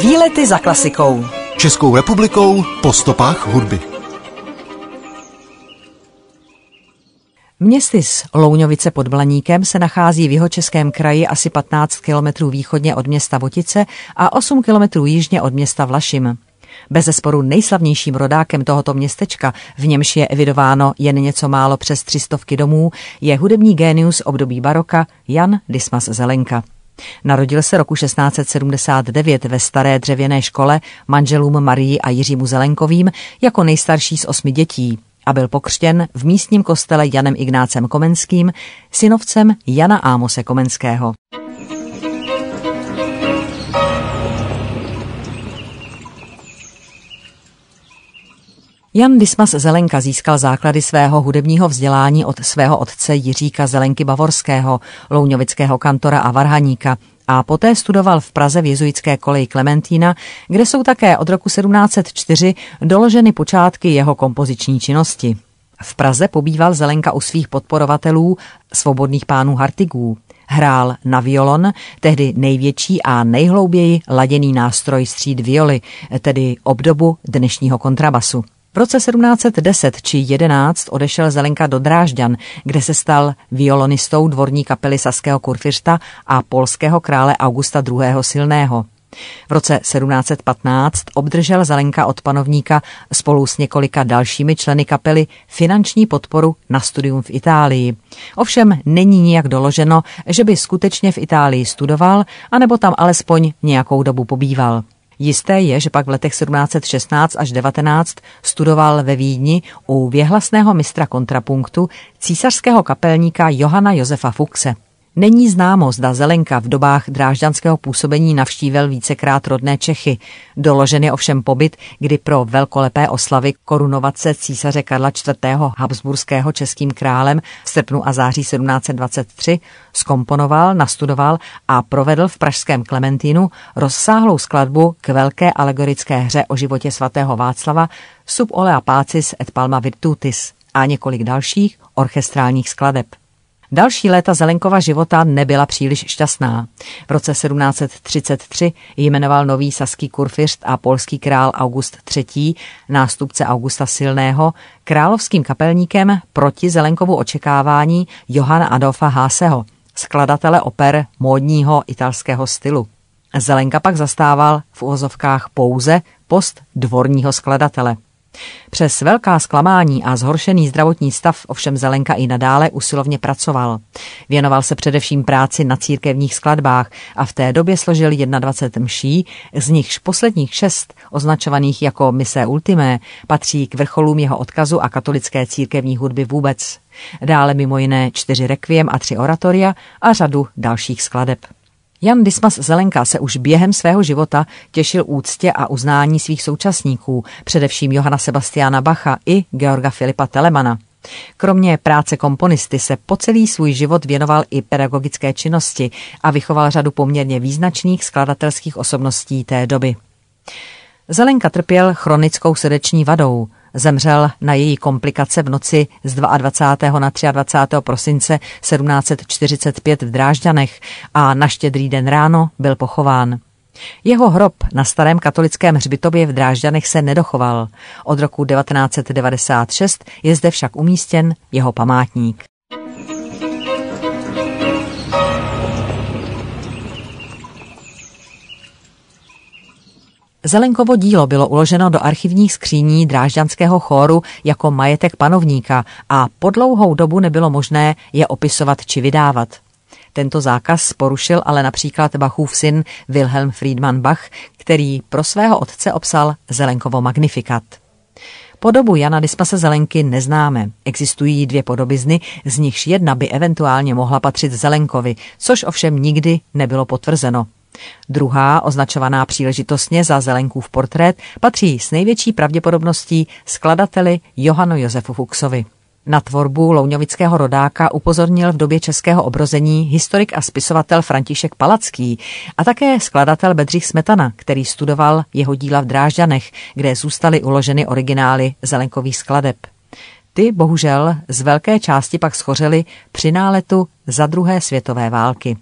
Výlety za klasikou. Českou republikou po stopách hudby. Městys Louňovice pod Blaníkem se nachází v jeho českém kraji asi 15 kilometrů východně od města Votice a 8 kilometrů jižně od města Vlašim. Bez zesporu nejslavnějším rodákem tohoto městečka, v němž je evidováno jen něco málo přes třistovky domů, je hudební génius období baroka Jan Dismas Zelenka. Narodil se roku 1679 ve staré dřevěné škole manželům Marii a Jiřímu Zelenkovým jako nejstarší z osmi dětí a byl pokřtěn v místním kostele Janem Ignácem Komenským, synovcem Jana Ámose Komenského. Jan Dismas Zelenka získal základy svého hudebního vzdělání od svého otce Jiříka Zelenky Bavorského, louňovického kantora a varhaníka a poté studoval v Praze v jezuitské koleji Klementína, kde jsou také od roku 1704 doloženy počátky jeho kompoziční činnosti. V Praze pobýval Zelenka u svých podporovatelů, svobodných pánů Hartigů. Hrál na violon, tehdy největší a nejhlouběji laděný nástroj stříd violy, tedy obdobu dnešního kontrabasu. V roce 1710 či 11 odešel Zelenka do Drážďan, kde se stal violonistou dvorní kapely Saského kurfiřta a polského krále Augusta II. Silného. V roce 1715 obdržel Zelenka od panovníka spolu s několika dalšími členy kapely finanční podporu na studium v Itálii. Ovšem není nijak doloženo, že by skutečně v Itálii studoval, anebo tam alespoň nějakou dobu pobýval. Jisté je, že pak v letech 1716 až 19 studoval ve Vídni u věhlasného mistra kontrapunktu císařského kapelníka Johana Josefa Fuxe. Není známo, zda Zelenka v dobách drážďanského působení navštívil vícekrát rodné Čechy. Doložen je ovšem pobyt, kdy pro velkolepé oslavy korunovace císaře Karla IV. Habsburského českým králem v srpnu a září 1723 skomponoval, nastudoval a provedl v pražském Klementínu rozsáhlou skladbu k velké alegorické hře o životě svatého Václava Sub olea pacis et palma virtutis a několik dalších orchestrálních skladeb. Další léta Zelenkova života nebyla příliš šťastná. V roce 1733 jmenoval nový saský kurfiřt a polský král August III., nástupce Augusta Silného, královským kapelníkem proti Zelenkovu očekávání Johana Adolfa Háseho, skladatele oper módního italského stylu. Zelenka pak zastával v uvozovkách pouze post dvorního skladatele. Přes velká zklamání a zhoršený zdravotní stav ovšem Zelenka i nadále usilovně pracoval. Věnoval se především práci na církevních skladbách a v té době složil 21 mší, z nichž posledních šest, označovaných jako mise ultimé, patří k vrcholům jeho odkazu a katolické církevní hudby vůbec. Dále mimo jiné čtyři rekviem a tři oratoria a řadu dalších skladeb. Jan Dismas Zelenka se už během svého života těšil úctě a uznání svých současníků, především Johana Sebastiana Bacha i Georga Filipa Telemana. Kromě práce komponisty se po celý svůj život věnoval i pedagogické činnosti a vychoval řadu poměrně význačných skladatelských osobností té doby. Zelenka trpěl chronickou srdeční vadou. Zemřel na její komplikace v noci z 22. na 23. prosince 1745 v Drážďanech a na štědrý den ráno byl pochován. Jeho hrob na starém katolickém hřbitově v Drážďanech se nedochoval. Od roku 1996 je zde však umístěn jeho památník. Zelenkovo dílo bylo uloženo do archivních skříní drážďanského chóru jako majetek panovníka a po dlouhou dobu nebylo možné je opisovat či vydávat. Tento zákaz porušil ale například Bachův syn Wilhelm Friedman Bach, který pro svého otce obsal Zelenkovo magnifikat. Podobu Jana Dispase Zelenky neznáme. Existují dvě podobizny, z nichž jedna by eventuálně mohla patřit Zelenkovi, což ovšem nikdy nebylo potvrzeno. Druhá, označovaná příležitostně za Zelenkův portrét, patří s největší pravděpodobností skladateli Johanu Josefu Fuchsovi. Na tvorbu louňovického rodáka upozornil v době českého obrození historik a spisovatel František Palacký a také skladatel Bedřich Smetana, který studoval jeho díla v Drážďanech, kde zůstaly uloženy originály zelenkových skladeb. Ty bohužel z velké části pak schořely při náletu za druhé světové války.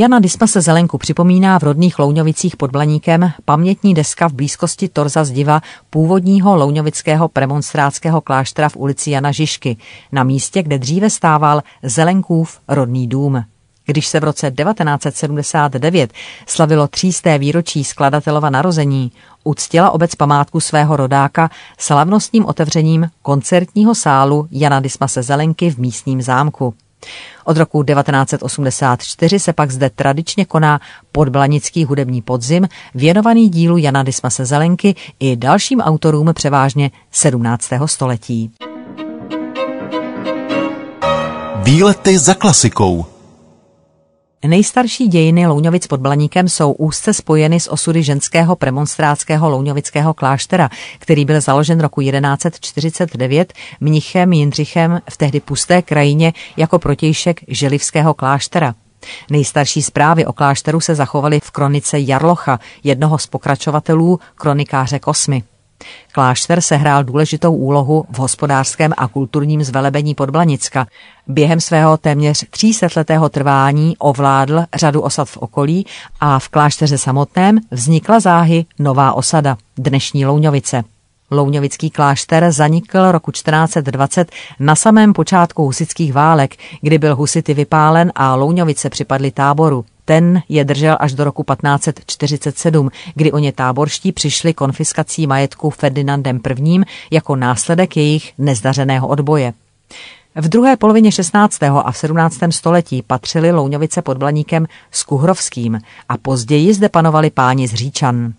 Jana Dismase Zelenku připomíná v rodných Louňovicích pod Blaníkem pamětní deska v blízkosti Torza zdiva původního louňovického premonstrátského kláštera v ulici Jana Žižky, na místě, kde dříve stával Zelenkův rodný dům. Když se v roce 1979 slavilo třísté výročí skladatelova narození, uctila obec památku svého rodáka slavnostním otevřením koncertního sálu Jana Dismase Zelenky v místním zámku. Od roku 1984 se pak zde tradičně koná podblanický hudební podzim, věnovaný dílu Jana Dismase Zelenky i dalším autorům převážně 17. století. Výlety za klasikou Nejstarší dějiny Louňovic pod Blaníkem jsou úzce spojeny s osudy ženského premonstrátského Louňovického kláštera, který byl založen roku 1149 mnichem Jindřichem v tehdy pusté krajině jako protějšek Želivského kláštera. Nejstarší zprávy o klášteru se zachovaly v kronice Jarlocha, jednoho z pokračovatelů kronikáře Kosmy. Klášter sehrál důležitou úlohu v hospodářském a kulturním zvelebení Podblanicka. Během svého téměř třísetletého trvání ovládl řadu osad v okolí a v klášteře samotném vznikla záhy nová osada, dnešní Louňovice. Louňovický klášter zanikl roku 1420 na samém počátku husických válek, kdy byl husity vypálen a Louňovice připadly táboru. Ten je držel až do roku 1547, kdy o ně táborští přišli konfiskací majetku Ferdinandem I. jako následek jejich nezdařeného odboje. V druhé polovině 16. a v 17. století patřili Louňovice pod Blaníkem s Kuhrovským a později zde panovali páni z Říčan.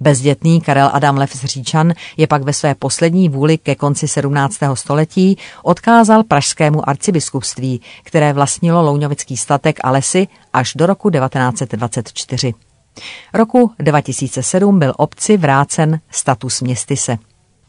Bezdětný Karel Adam Lev Říčan je pak ve své poslední vůli ke konci 17. století odkázal pražskému arcibiskupství, které vlastnilo Louňovický statek a lesy až do roku 1924. Roku 2007 byl obci vrácen status městyse.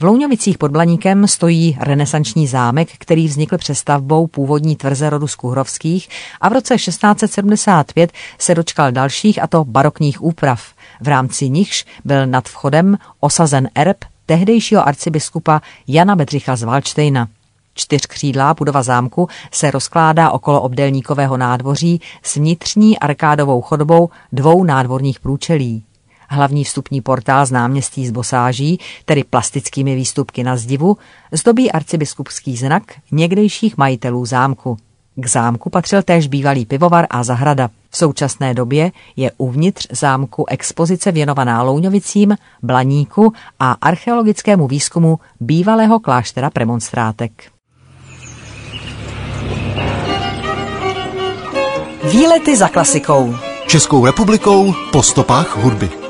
V Louňovicích pod Blaníkem stojí renesanční zámek, který vznikl přestavbou původní tvrze rodu Skuhrovských a v roce 1675 se dočkal dalších a to barokních úprav, v rámci nichž byl nad vchodem osazen erb tehdejšího arcibiskupa Jana Bedřicha z Valčtejna. Čtyřkřídlá budova zámku se rozkládá okolo obdélníkového nádvoří s vnitřní arkádovou chodbou dvou nádvorních průčelí. Hlavní vstupní portál z náměstí z Bosáží, tedy plastickými výstupky na zdivu, zdobí arcibiskupský znak někdejších majitelů zámku. K zámku patřil též bývalý pivovar a zahrada. V současné době je uvnitř zámku expozice věnovaná Louňovicím, Blaníku a archeologickému výzkumu bývalého kláštera premonstrátek. Výlety za klasikou. Českou republikou po stopách hudby.